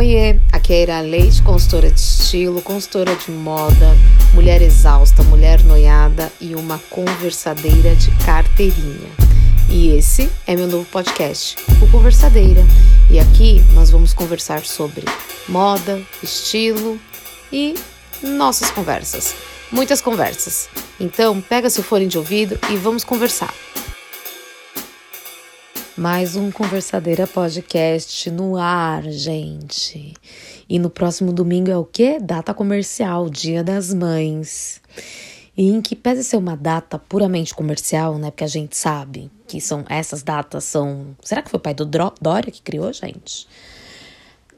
Oiê, aqui é a Ira Leite, consultora de estilo, consultora de moda, mulher exausta, mulher noiada e uma conversadeira de carteirinha. E esse é meu novo podcast, o Conversadeira. E aqui nós vamos conversar sobre moda, estilo e nossas conversas. Muitas conversas. Então, pega seu fone de ouvido e vamos conversar. Mais um Conversadeira Podcast no ar, gente. E no próximo domingo é o quê? Data comercial, Dia das Mães. E em que pese ser uma data puramente comercial, né? Porque a gente sabe que são essas datas são. Será que foi o pai do Dória que criou, gente?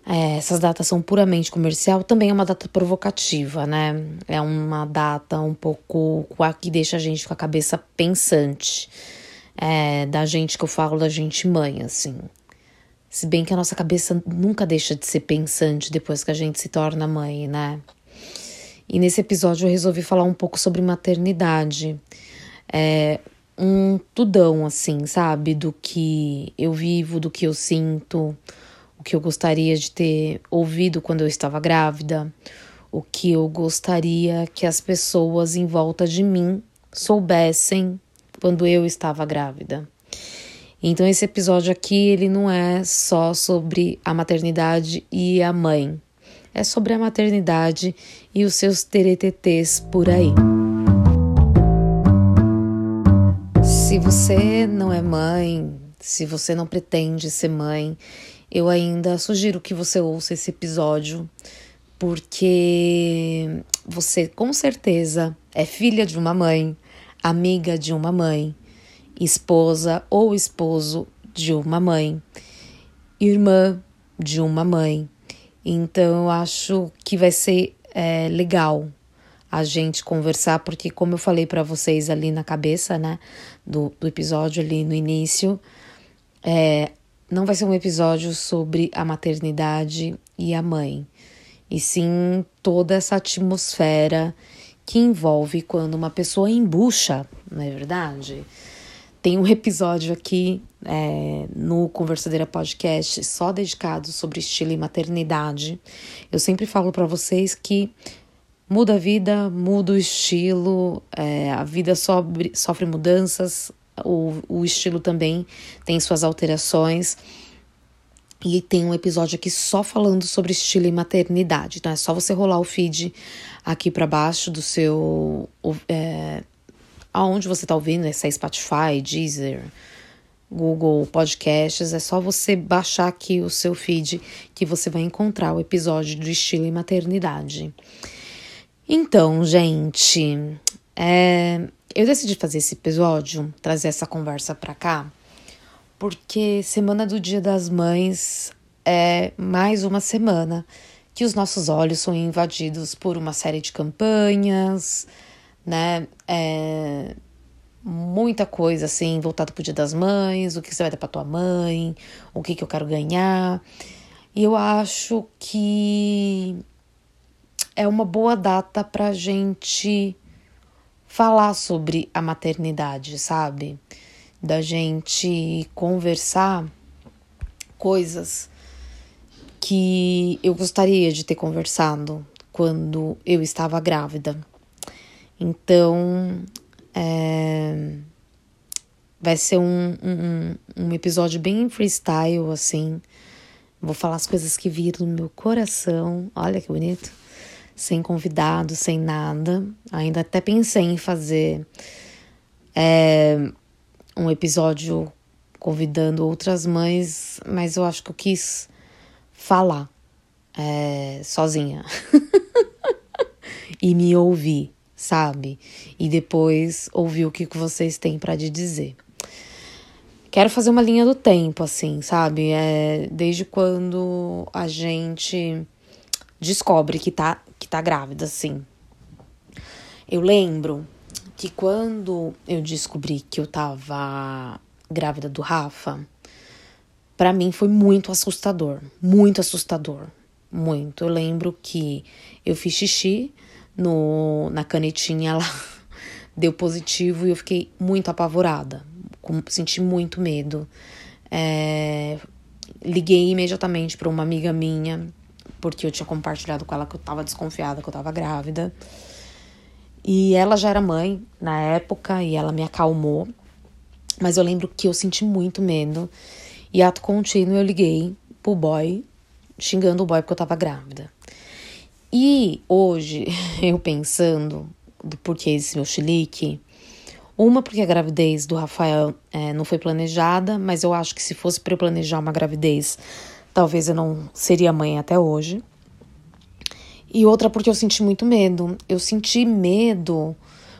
É, essas datas são puramente comercial, também é uma data provocativa, né? É uma data um pouco que deixa a gente com a cabeça pensante é, da gente que eu falo da gente mãe, assim. Se bem que a nossa cabeça nunca deixa de ser pensante depois que a gente se torna mãe, né? E nesse episódio eu resolvi falar um pouco sobre maternidade. É um tudão, assim, sabe? Do que eu vivo, do que eu sinto, o que eu gostaria de ter ouvido quando eu estava grávida, o que eu gostaria que as pessoas em volta de mim soubessem quando eu estava grávida. Então esse episódio aqui ele não é só sobre a maternidade e a mãe. É sobre a maternidade e os seus teretetês por aí. Se você não é mãe, se você não pretende ser mãe, eu ainda sugiro que você ouça esse episódio, porque você com certeza é filha de uma mãe, amiga de uma mãe, esposa ou esposo de uma mãe, irmã de uma mãe. Então eu acho que vai ser é, legal a gente conversar, porque como eu falei para vocês ali na cabeça, né, do, do episódio ali no início, é, não vai ser um episódio sobre a maternidade e a mãe, e sim toda essa atmosfera que envolve quando uma pessoa embucha, não é verdade? Tem um episódio aqui é, no Conversadeira Podcast só dedicado sobre estilo e maternidade. Eu sempre falo para vocês que muda a vida, muda o estilo, é, a vida sobre, sofre mudanças, o, o estilo também tem suas alterações. E tem um episódio aqui só falando sobre estilo e maternidade. Então é só você rolar o feed aqui para baixo do seu. É, aonde você está ouvindo, né? se é Spotify, Deezer, Google Podcasts, é só você baixar aqui o seu feed que você vai encontrar o episódio do estilo e maternidade. Então, gente, é, eu decidi fazer esse episódio, trazer essa conversa para cá, porque semana do Dia das Mães é mais uma semana que os nossos olhos são invadidos por uma série de campanhas, né? É, muita coisa assim voltada pro Dia das Mães, o que você vai dar para tua mãe, o que que eu quero ganhar. E eu acho que é uma boa data pra gente falar sobre a maternidade, sabe? Da gente conversar coisas que eu gostaria de ter conversado quando eu estava grávida. Então, é, vai ser um, um, um episódio bem freestyle, assim. Vou falar as coisas que viram no meu coração. Olha que bonito. Sem convidado, sem nada. Ainda até pensei em fazer é, um episódio convidando outras mães, mas eu acho que eu quis falar é, sozinha e me ouvir, sabe? E depois ouvir o que vocês têm para dizer. Quero fazer uma linha do tempo, assim, sabe? É, desde quando a gente descobre que tá, que tá grávida, assim. Eu lembro que quando eu descobri que eu tava grávida do Rafa, para mim foi muito assustador, muito assustador, muito. Eu lembro que eu fiz xixi no, na canetinha lá, deu positivo e eu fiquei muito apavorada, senti muito medo. É, liguei imediatamente para uma amiga minha porque eu tinha compartilhado com ela que eu tava desconfiada que eu tava grávida. E ela já era mãe na época e ela me acalmou. Mas eu lembro que eu senti muito medo. E ato contínuo eu liguei pro boy, xingando o boy porque eu tava grávida. E hoje, eu pensando do porquê desse meu chilique, uma porque a gravidez do Rafael é, não foi planejada, mas eu acho que se fosse para eu planejar uma gravidez, talvez eu não seria mãe até hoje. E outra porque eu senti muito medo. Eu senti medo.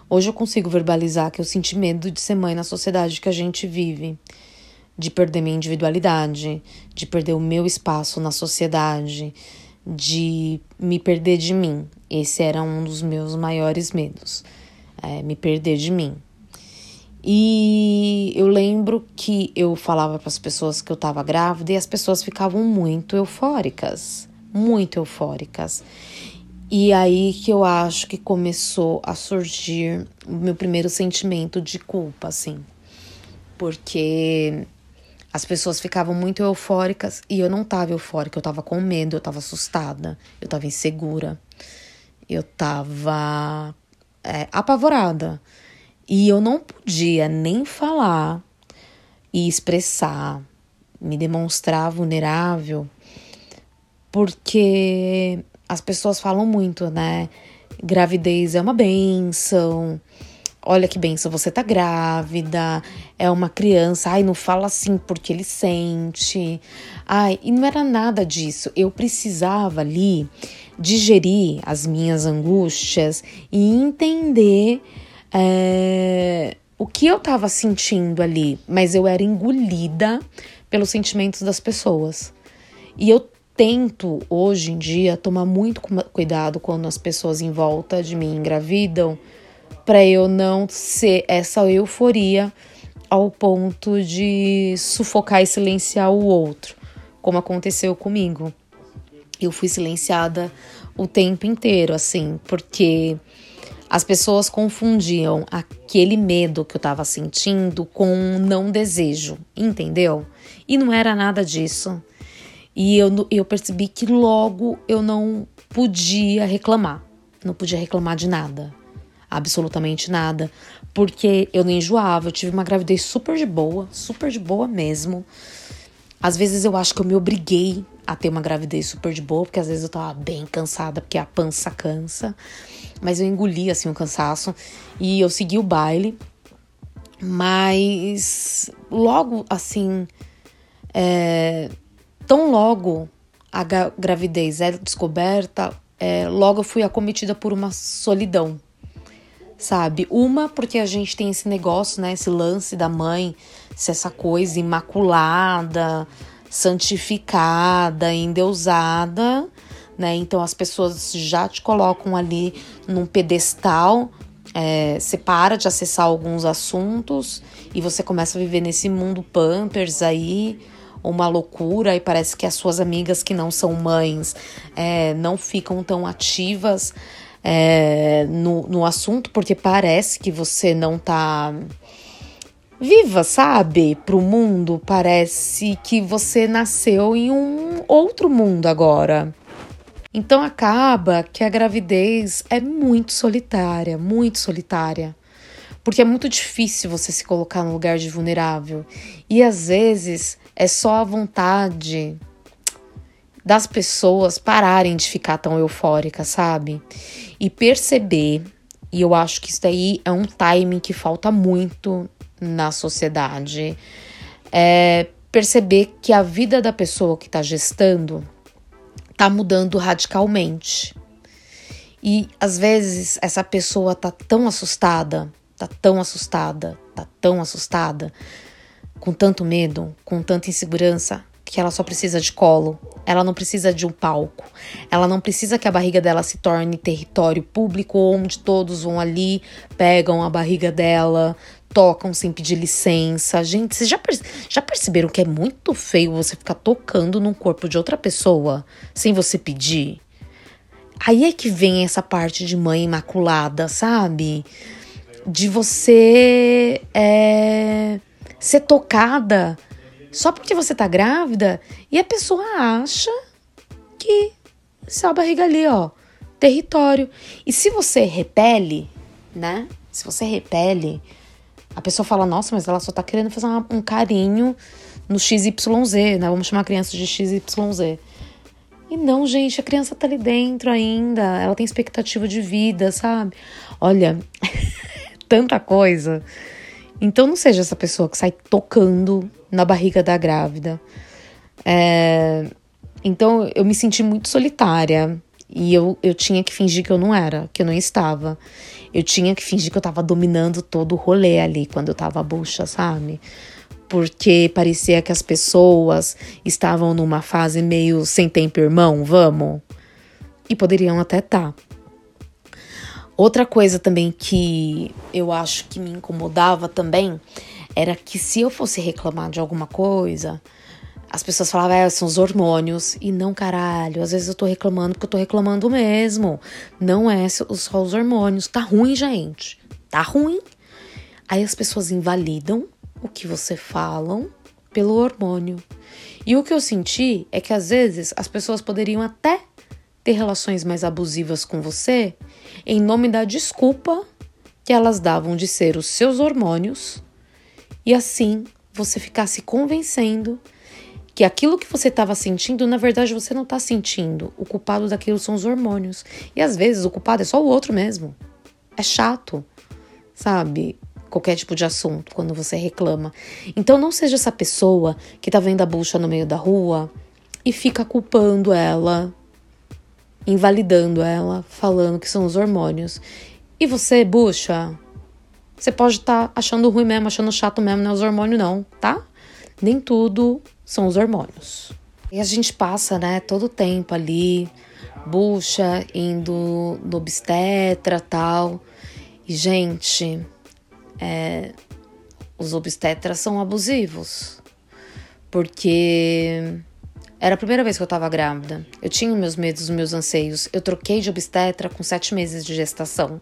Hoje eu consigo verbalizar que eu senti medo de ser mãe na sociedade que a gente vive, de perder minha individualidade, de perder o meu espaço na sociedade, de me perder de mim. Esse era um dos meus maiores medos, é, me perder de mim. E eu lembro que eu falava para as pessoas que eu estava grávida e as pessoas ficavam muito eufóricas, muito eufóricas. E aí que eu acho que começou a surgir o meu primeiro sentimento de culpa, assim. Porque as pessoas ficavam muito eufóricas e eu não tava eufórica, eu tava com medo, eu tava assustada, eu tava insegura, eu tava é, apavorada. E eu não podia nem falar e expressar, me demonstrar vulnerável, porque as pessoas falam muito, né? Gravidez é uma benção. Olha que benção, você tá grávida, é uma criança. Ai, não fala assim porque ele sente. Ai, e não era nada disso. Eu precisava ali digerir as minhas angústias e entender é, o que eu tava sentindo ali, mas eu era engolida pelos sentimentos das pessoas. E eu tento hoje em dia tomar muito cuidado quando as pessoas em volta de mim engravidam, para eu não ser essa euforia ao ponto de sufocar e silenciar o outro, como aconteceu comigo. Eu fui silenciada o tempo inteiro, assim, porque as pessoas confundiam aquele medo que eu estava sentindo com um não desejo, entendeu? E não era nada disso. E eu, eu percebi que logo eu não podia reclamar. Não podia reclamar de nada. Absolutamente nada. Porque eu não enjoava. Eu tive uma gravidez super de boa, super de boa mesmo. Às vezes eu acho que eu me obriguei a ter uma gravidez super de boa, porque às vezes eu tava bem cansada, porque a pança cansa. Mas eu engoli assim o cansaço e eu segui o baile. Mas logo assim, é, tão logo a gravidez é descoberta, é, logo eu fui acometida por uma solidão, sabe? Uma, porque a gente tem esse negócio, né? Esse lance da mãe, se essa coisa imaculada, santificada, endeusada, né? Então as pessoas já te colocam ali num pedestal. É, você para de acessar alguns assuntos e você começa a viver nesse mundo pampers aí, uma loucura, e parece que as suas amigas que não são mães é, não ficam tão ativas é, no, no assunto, porque parece que você não tá viva, sabe? Pro mundo, parece que você nasceu em um outro mundo agora. Então acaba que a gravidez é muito solitária, muito solitária. Porque é muito difícil você se colocar no lugar de vulnerável. E às vezes é só a vontade das pessoas pararem de ficar tão eufóricas, sabe? E perceber, e eu acho que isso daí é um timing que falta muito na sociedade, é perceber que a vida da pessoa que está gestando tá mudando radicalmente. E às vezes essa pessoa tá tão assustada, tá tão assustada, tá tão assustada, com tanto medo, com tanta insegurança, que ela só precisa de colo. Ela não precisa de um palco. Ela não precisa que a barriga dela se torne território público onde todos vão ali, pegam a barriga dela, tocam sem pedir licença. Gente, vocês já, perce já perceberam que é muito feio você ficar tocando no corpo de outra pessoa sem você pedir? Aí é que vem essa parte de mãe imaculada, sabe? De você é, ser tocada só porque você tá grávida e a pessoa acha que Seu a barriga ali, ó. Território. E se você repele, né? Se você repele, a pessoa fala, nossa, mas ela só tá querendo fazer uma, um carinho no XYZ, né? Vamos chamar a criança de XYZ. E não, gente, a criança tá ali dentro ainda. Ela tem expectativa de vida, sabe? Olha, tanta coisa. Então não seja essa pessoa que sai tocando na barriga da grávida. É... Então eu me senti muito solitária. E eu, eu tinha que fingir que eu não era, que eu não estava. Eu tinha que fingir que eu tava dominando todo o rolê ali quando eu tava bucha, sabe? Porque parecia que as pessoas estavam numa fase meio sem tempo, irmão, vamos? E poderiam até estar. Tá. Outra coisa também que eu acho que me incomodava também era que se eu fosse reclamar de alguma coisa, as pessoas falavam, ah, são os hormônios. E não, caralho, às vezes eu tô reclamando porque eu tô reclamando mesmo. Não é só os hormônios. Tá ruim, gente. Tá ruim. Aí as pessoas invalidam o que você falam pelo hormônio. E o que eu senti é que às vezes as pessoas poderiam até ter relações mais abusivas com você em nome da desculpa que elas davam de ser os seus hormônios e assim você ficar se convencendo que aquilo que você estava sentindo, na verdade você não está sentindo. O culpado daquilo são os hormônios. E às vezes o culpado é só o outro mesmo. É chato, sabe? Qualquer tipo de assunto, quando você reclama. Então não seja essa pessoa que tá vendo a bucha no meio da rua e fica culpando ela, invalidando ela, falando que são os hormônios. E você, bucha, você pode estar tá achando ruim mesmo, achando chato mesmo, não é os hormônios, não, tá? Nem tudo são os hormônios. E a gente passa, né, todo o tempo ali, bucha, indo no obstetra tal. E, gente, é, os obstetras são abusivos. Porque era a primeira vez que eu tava grávida. Eu tinha meus medos, meus anseios. Eu troquei de obstetra com sete meses de gestação.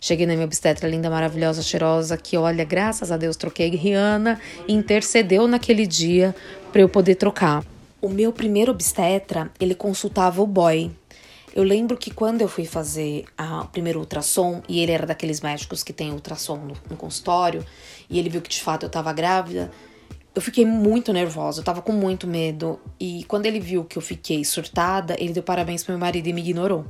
Cheguei na minha obstetra linda, maravilhosa, cheirosa, que olha, graças a Deus, troquei Rihanna intercedeu naquele dia para eu poder trocar. O meu primeiro obstetra, ele consultava o boy. Eu lembro que quando eu fui fazer o primeiro ultrassom, e ele era daqueles médicos que tem ultrassom no, no consultório, e ele viu que de fato eu tava grávida, eu fiquei muito nervosa, eu tava com muito medo. E quando ele viu que eu fiquei surtada, ele deu parabéns pro meu marido e me ignorou.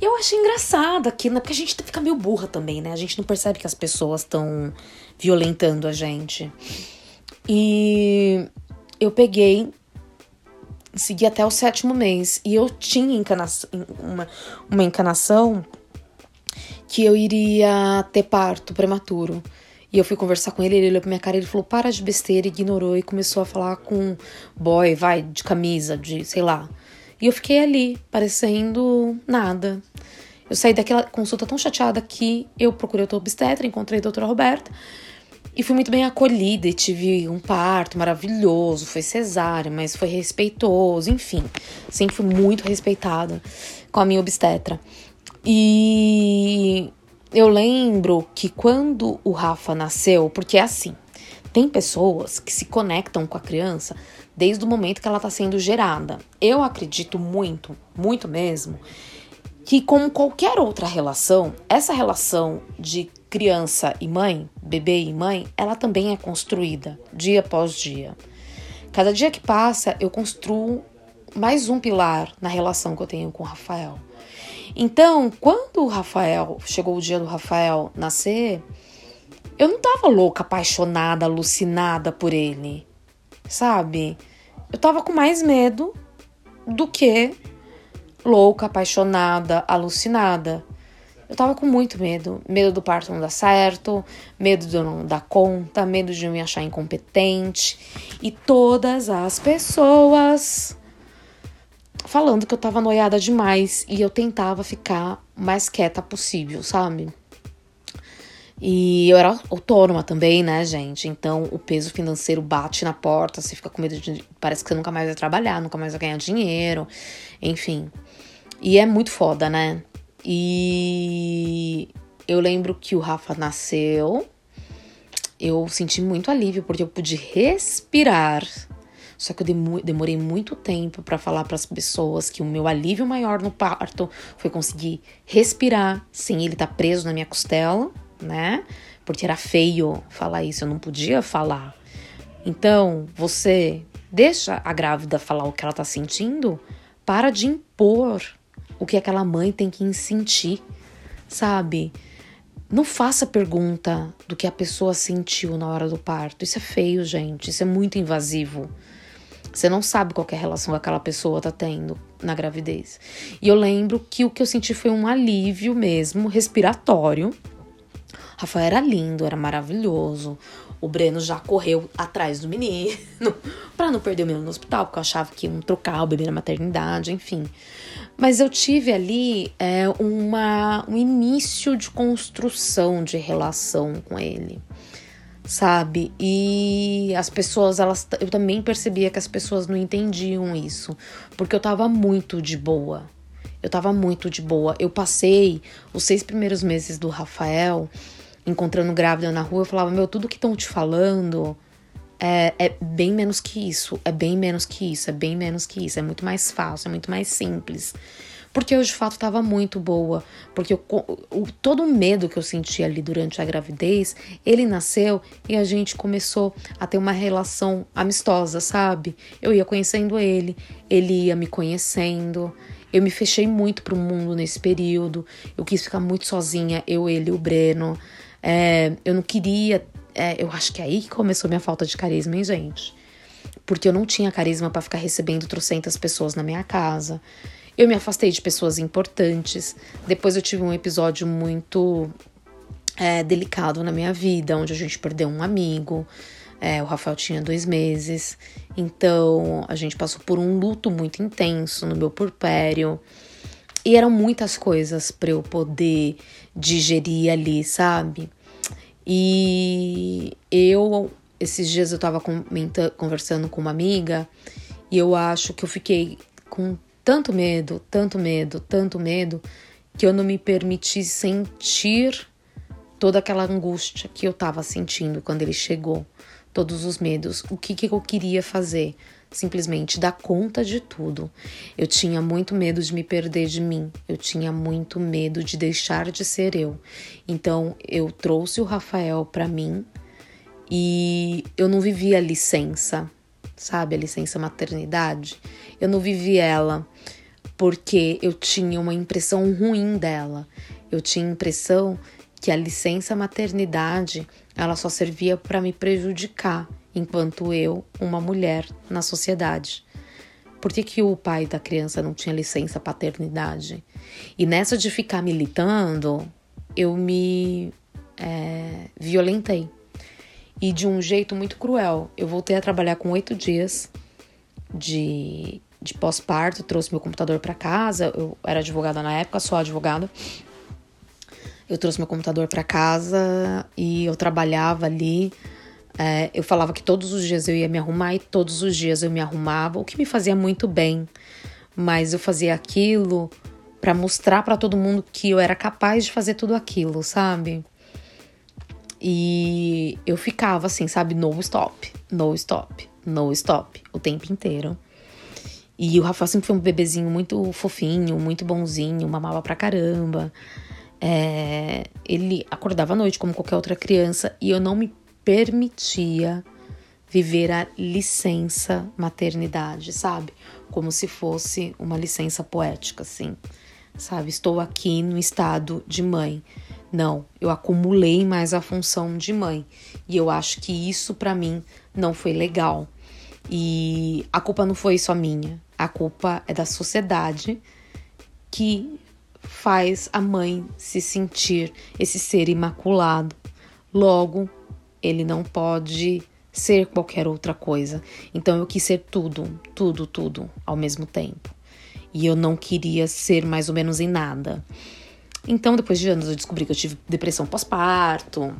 Eu achei engraçado aquilo, porque a gente fica meio burra também, né? A gente não percebe que as pessoas estão violentando a gente. E eu peguei, segui até o sétimo mês. E eu tinha encanação, uma, uma encanação que eu iria ter parto prematuro. E eu fui conversar com ele, ele olhou pra minha cara ele falou: para de besteira, ignorou e começou a falar com boy, vai, de camisa, de sei lá. E eu fiquei ali, parecendo nada. Eu saí daquela consulta tão chateada que eu procurei o obstetra, encontrei a doutora Roberta e fui muito bem acolhida e tive um parto maravilhoso, foi cesárea, mas foi respeitoso, enfim, sempre fui muito respeitada com a minha obstetra. E eu lembro que quando o Rafa nasceu, porque é assim, tem pessoas que se conectam com a criança desde o momento que ela está sendo gerada. Eu acredito muito, muito mesmo, que como qualquer outra relação, essa relação de criança e mãe, bebê e mãe, ela também é construída dia após dia. Cada dia que passa, eu construo mais um pilar na relação que eu tenho com o Rafael. Então, quando o Rafael chegou o dia do Rafael nascer, eu não tava louca, apaixonada, alucinada por ele, sabe? Eu tava com mais medo do que louca, apaixonada, alucinada. Eu tava com muito medo. Medo do parto não dar certo, medo de eu não dar conta, medo de eu me achar incompetente. E todas as pessoas falando que eu tava noiada demais e eu tentava ficar mais quieta possível, sabe? E eu era autônoma também, né, gente? Então o peso financeiro bate na porta, você fica com medo de. Parece que você nunca mais vai trabalhar, nunca mais vai ganhar dinheiro, enfim. E é muito foda, né? E eu lembro que o Rafa nasceu, eu senti muito alívio, porque eu pude respirar. Só que eu demorei muito tempo para falar para as pessoas que o meu alívio maior no parto foi conseguir respirar sem ele estar tá preso na minha costela, né? Porque era feio falar isso, eu não podia falar. Então, você deixa a grávida falar o que ela tá sentindo, para de impor o que aquela mãe tem que sentir, sabe? Não faça pergunta do que a pessoa sentiu na hora do parto. Isso é feio, gente. Isso é muito invasivo. Você não sabe qual é a relação que aquela pessoa tá tendo na gravidez. E eu lembro que o que eu senti foi um alívio mesmo, respiratório. Rafael era lindo, era maravilhoso. O Breno já correu atrás do menino para não perder o menino no hospital, porque eu achava que iam trocar o bebê na maternidade, enfim. Mas eu tive ali é, uma, um início de construção de relação com ele, sabe? E as pessoas, elas, eu também percebia que as pessoas não entendiam isso, porque eu tava muito de boa. Eu tava muito de boa. Eu passei os seis primeiros meses do Rafael encontrando grávida na rua. Eu falava, meu, tudo que estão te falando é, é, bem menos que isso, é bem menos que isso, é bem menos que isso, é muito mais fácil, é muito mais simples. Porque eu de fato estava muito boa, porque eu, o, todo o medo que eu senti ali durante a gravidez, ele nasceu e a gente começou a ter uma relação amistosa, sabe? Eu ia conhecendo ele, ele ia me conhecendo. Eu me fechei muito pro mundo nesse período. Eu quis ficar muito sozinha, eu, ele o Breno. É, eu não queria é, eu acho que é aí que começou minha falta de carisma, hein, gente? Porque eu não tinha carisma para ficar recebendo trocentas pessoas na minha casa. Eu me afastei de pessoas importantes. Depois eu tive um episódio muito é, delicado na minha vida, onde a gente perdeu um amigo. É, o Rafael tinha dois meses, então a gente passou por um luto muito intenso no meu purpério. E eram muitas coisas para eu poder digerir ali, sabe? E eu, esses dias eu tava conversando com uma amiga e eu acho que eu fiquei com tanto medo, tanto medo, tanto medo, que eu não me permiti sentir toda aquela angústia que eu tava sentindo quando ele chegou, todos os medos. O que, que eu queria fazer? simplesmente dar conta de tudo. Eu tinha muito medo de me perder de mim, eu tinha muito medo de deixar de ser eu. Então eu trouxe o Rafael para mim e eu não vivi a licença, sabe, a licença maternidade. Eu não vivi ela porque eu tinha uma impressão ruim dela. Eu tinha a impressão que a licença maternidade ela só servia para me prejudicar enquanto eu, uma mulher na sociedade. Por que, que o pai da criança não tinha licença paternidade? E nessa de ficar militando, eu me é, violentei. E de um jeito muito cruel. Eu voltei a trabalhar com oito dias de, de pós-parto, trouxe meu computador para casa. Eu era advogada na época, só advogada. Eu trouxe meu computador para casa e eu trabalhava ali é, eu falava que todos os dias eu ia me arrumar e todos os dias eu me arrumava, o que me fazia muito bem. Mas eu fazia aquilo para mostrar para todo mundo que eu era capaz de fazer tudo aquilo, sabe? E eu ficava assim, sabe? No stop, no stop, no stop, o tempo inteiro. E o Rafael sempre foi um bebezinho muito fofinho, muito bonzinho, mamava pra caramba. É, ele acordava à noite como qualquer outra criança e eu não me permitia viver a licença maternidade, sabe? Como se fosse uma licença poética, assim, sabe? Estou aqui no estado de mãe. Não, eu acumulei mais a função de mãe e eu acho que isso para mim não foi legal. E a culpa não foi só minha, a culpa é da sociedade que faz a mãe se sentir esse ser imaculado. Logo, ele não pode ser qualquer outra coisa. Então eu quis ser tudo, tudo, tudo ao mesmo tempo. E eu não queria ser mais ou menos em nada. Então, depois de anos, eu descobri que eu tive depressão pós-parto.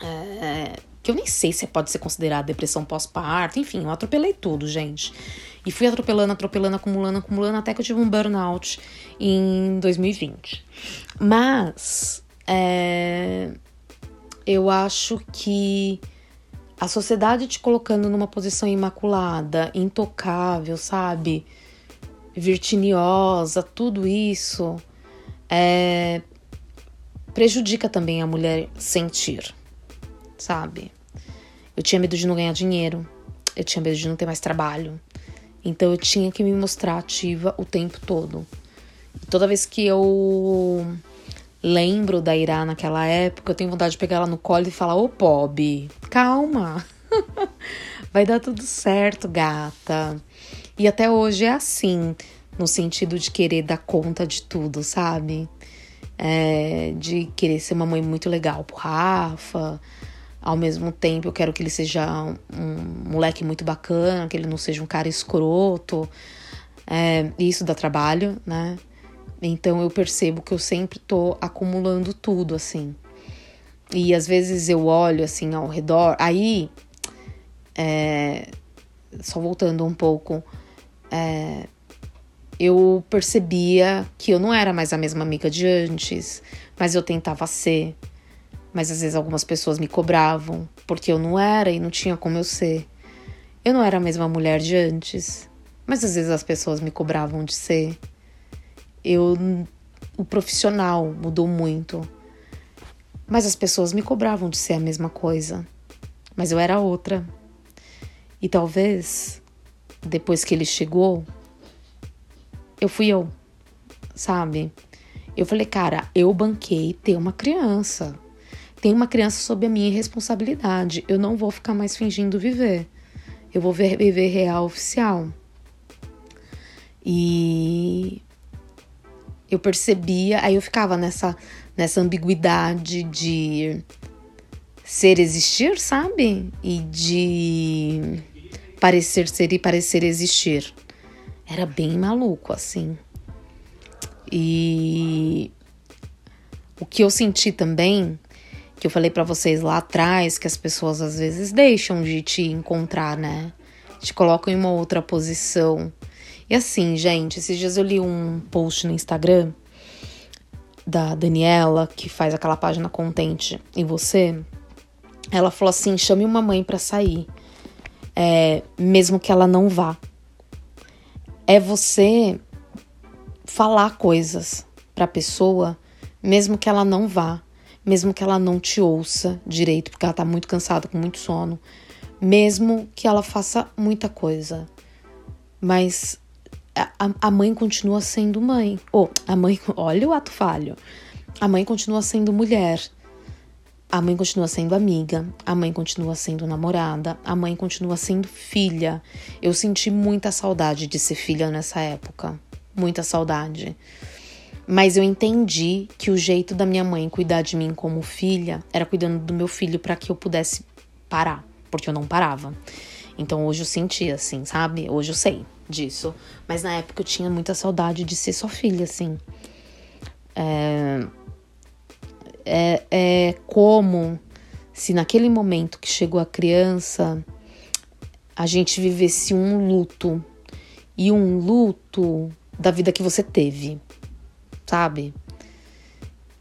É, que eu nem sei se pode ser considerada depressão pós-parto. Enfim, eu atropelei tudo, gente. E fui atropelando, atropelando, acumulando, acumulando, até que eu tive um burnout em 2020. Mas. É, eu acho que a sociedade te colocando numa posição imaculada, intocável, sabe? Virtiniosa, tudo isso é, prejudica também a mulher sentir, sabe? Eu tinha medo de não ganhar dinheiro, eu tinha medo de não ter mais trabalho, então eu tinha que me mostrar ativa o tempo todo. E toda vez que eu lembro da Irá naquela época, eu tenho vontade de pegar ela no colo e falar: Ô, Bob, calma, vai dar tudo certo, gata. E até hoje é assim, no sentido de querer dar conta de tudo, sabe? É, de querer ser uma mãe muito legal pro Rafa. Ao mesmo tempo, eu quero que ele seja um moleque muito bacana, que ele não seja um cara escroto. É, isso dá trabalho, né? Então eu percebo que eu sempre tô acumulando tudo, assim. E às vezes eu olho assim ao redor. Aí, é, só voltando um pouco, é, eu percebia que eu não era mais a mesma amiga de antes, mas eu tentava ser. Mas às vezes algumas pessoas me cobravam porque eu não era e não tinha como eu ser. Eu não era a mesma mulher de antes, mas às vezes as pessoas me cobravam de ser eu o profissional mudou muito. Mas as pessoas me cobravam de ser a mesma coisa, mas eu era outra. E talvez depois que ele chegou, eu fui eu, sabe? Eu falei, cara, eu banquei ter uma criança. Tem uma criança sob a minha responsabilidade. Eu não vou ficar mais fingindo viver. Eu vou viver real oficial. E eu percebia, aí eu ficava nessa, nessa ambiguidade de ser existir, sabe? E de parecer ser e parecer existir. Era bem maluco, assim. E o que eu senti também, que eu falei para vocês lá atrás, que as pessoas às vezes deixam de te encontrar, né? Te colocam em uma outra posição. E assim, gente, esses dias eu li um post no Instagram da Daniela, que faz aquela página Contente em Você. Ela falou assim: chame uma mãe para sair, é, mesmo que ela não vá. É você falar coisas pra pessoa, mesmo que ela não vá, mesmo que ela não te ouça direito, porque ela tá muito cansada, com muito sono, mesmo que ela faça muita coisa. Mas a, a mãe continua sendo mãe. Ou oh, a mãe, olha o ato falho. A mãe continua sendo mulher. A mãe continua sendo amiga, a mãe continua sendo namorada, a mãe continua sendo filha. Eu senti muita saudade de ser filha nessa época, muita saudade. Mas eu entendi que o jeito da minha mãe cuidar de mim como filha era cuidando do meu filho para que eu pudesse parar, porque eu não parava. Então hoje eu senti assim, sabe? Hoje eu sei disso. Mas na época eu tinha muita saudade de ser só filha, assim. É, é, é como se naquele momento que chegou a criança a gente vivesse um luto e um luto da vida que você teve, sabe?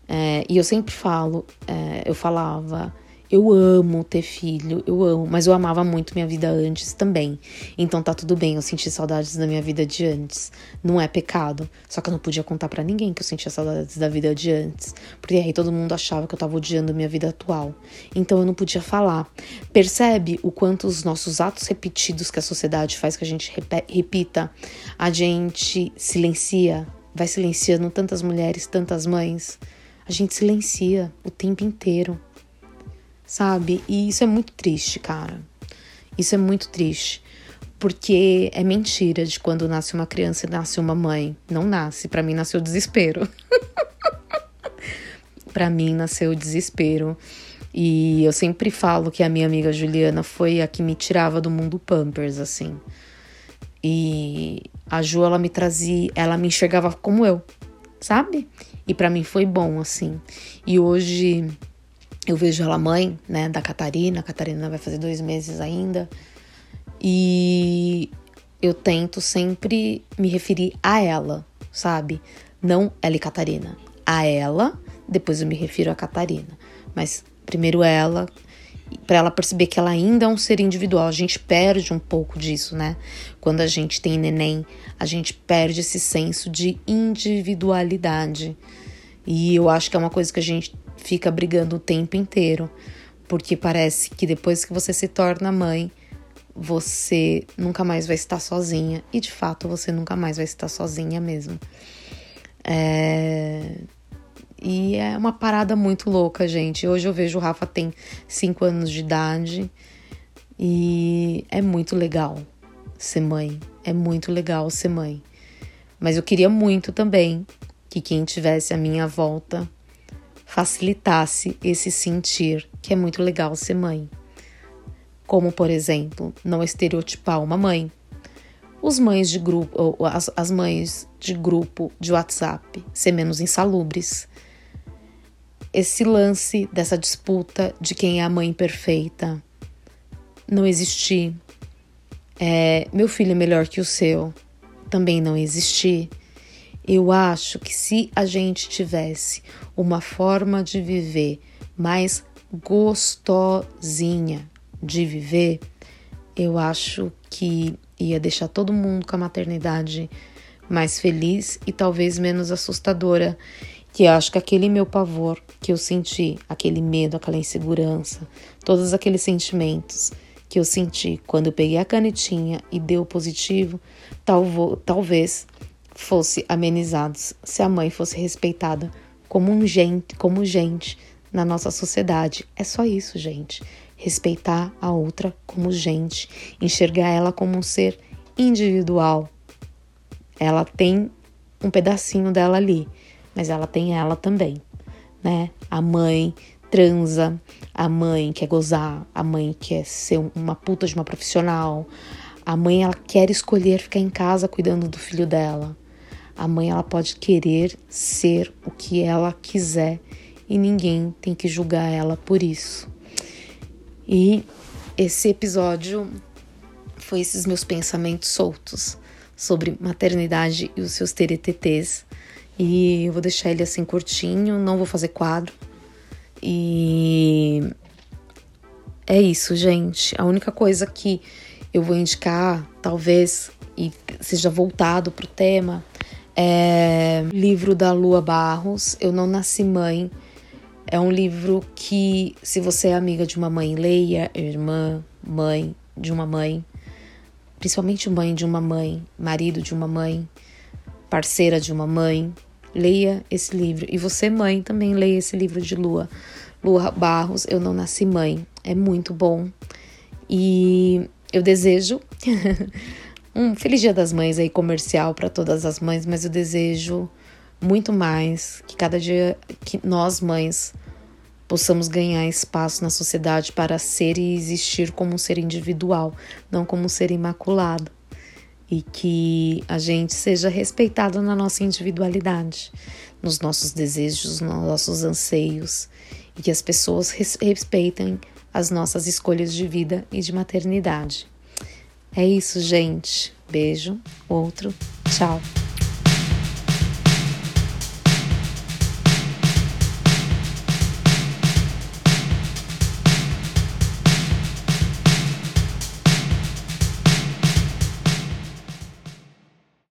É, e eu sempre falo, é, eu falava, eu amo ter filho, eu amo, mas eu amava muito minha vida antes também. Então tá tudo bem eu sentir saudades da minha vida de antes. Não é pecado. Só que eu não podia contar para ninguém que eu sentia saudades da vida de antes. Porque aí todo mundo achava que eu tava odiando minha vida atual. Então eu não podia falar. Percebe o quanto os nossos atos repetidos que a sociedade faz que a gente repita, a gente silencia, vai silenciando tantas mulheres, tantas mães. A gente silencia o tempo inteiro sabe? E isso é muito triste, cara. Isso é muito triste. Porque é mentira de quando nasce uma criança e nasce uma mãe. Não nasce. Para mim nasceu desespero. para mim nasceu desespero. E eu sempre falo que a minha amiga Juliana foi a que me tirava do mundo Pampers, assim. E a Ju, ela me trazia, ela me enxergava como eu, sabe? E para mim foi bom, assim. E hoje eu vejo ela mãe, né, da Catarina. A Catarina vai fazer dois meses ainda. E eu tento sempre me referir a ela, sabe? Não ela e Catarina. A ela, depois eu me refiro a Catarina. Mas primeiro ela para ela perceber que ela ainda é um ser individual. A gente perde um pouco disso, né? Quando a gente tem neném, a gente perde esse senso de individualidade. E eu acho que é uma coisa que a gente fica brigando o tempo inteiro, porque parece que depois que você se torna mãe, você nunca mais vai estar sozinha. E de fato, você nunca mais vai estar sozinha mesmo. É... E é uma parada muito louca, gente. Hoje eu vejo o Rafa tem 5 anos de idade e é muito legal ser mãe. É muito legal ser mãe. Mas eu queria muito também que quem tivesse a minha volta facilitasse esse sentir que é muito legal ser mãe. Como, por exemplo, não estereotipar uma mãe. Os mães de grupo, as, as mães de grupo de WhatsApp ser menos insalubres esse lance dessa disputa de quem é a mãe perfeita não existir. É, meu filho é melhor que o seu também não existir. Eu acho que se a gente tivesse uma forma de viver mais gostosinha de viver, eu acho que ia deixar todo mundo com a maternidade mais feliz e talvez menos assustadora. Que eu acho que aquele meu pavor que eu senti, aquele medo, aquela insegurança, todos aqueles sentimentos que eu senti quando eu peguei a canetinha e deu positivo, talvo, talvez fosse amenizados se a mãe fosse respeitada como um gente, como gente na nossa sociedade. É só isso, gente. Respeitar a outra como gente, enxergar ela como um ser individual. Ela tem um pedacinho dela ali mas ela tem ela também, né? A mãe transa, a mãe quer gozar, a mãe quer ser uma puta de uma profissional, a mãe ela quer escolher ficar em casa cuidando do filho dela. A mãe ela pode querer ser o que ela quiser e ninguém tem que julgar ela por isso. E esse episódio foi esses meus pensamentos soltos sobre maternidade e os seus teretetês. E eu vou deixar ele assim curtinho, não vou fazer quadro. E é isso, gente. A única coisa que eu vou indicar, talvez, e seja voltado pro tema, é livro da Lua Barros, Eu Não Nasci Mãe. É um livro que, se você é amiga de uma mãe, leia, irmã, mãe de uma mãe, principalmente mãe de uma mãe, marido de uma mãe, parceira de uma mãe, leia esse livro. E você, mãe, também leia esse livro de Lua. Lua Barros, Eu Não Nasci Mãe. É muito bom. E eu desejo um feliz Dia das Mães aí comercial para todas as mães, mas eu desejo muito mais que cada dia que nós mães possamos ganhar espaço na sociedade para ser e existir como um ser individual, não como um ser imaculado e que a gente seja respeitado na nossa individualidade, nos nossos desejos, nos nossos anseios e que as pessoas respeitem as nossas escolhas de vida e de maternidade. É isso, gente. Beijo, outro, tchau.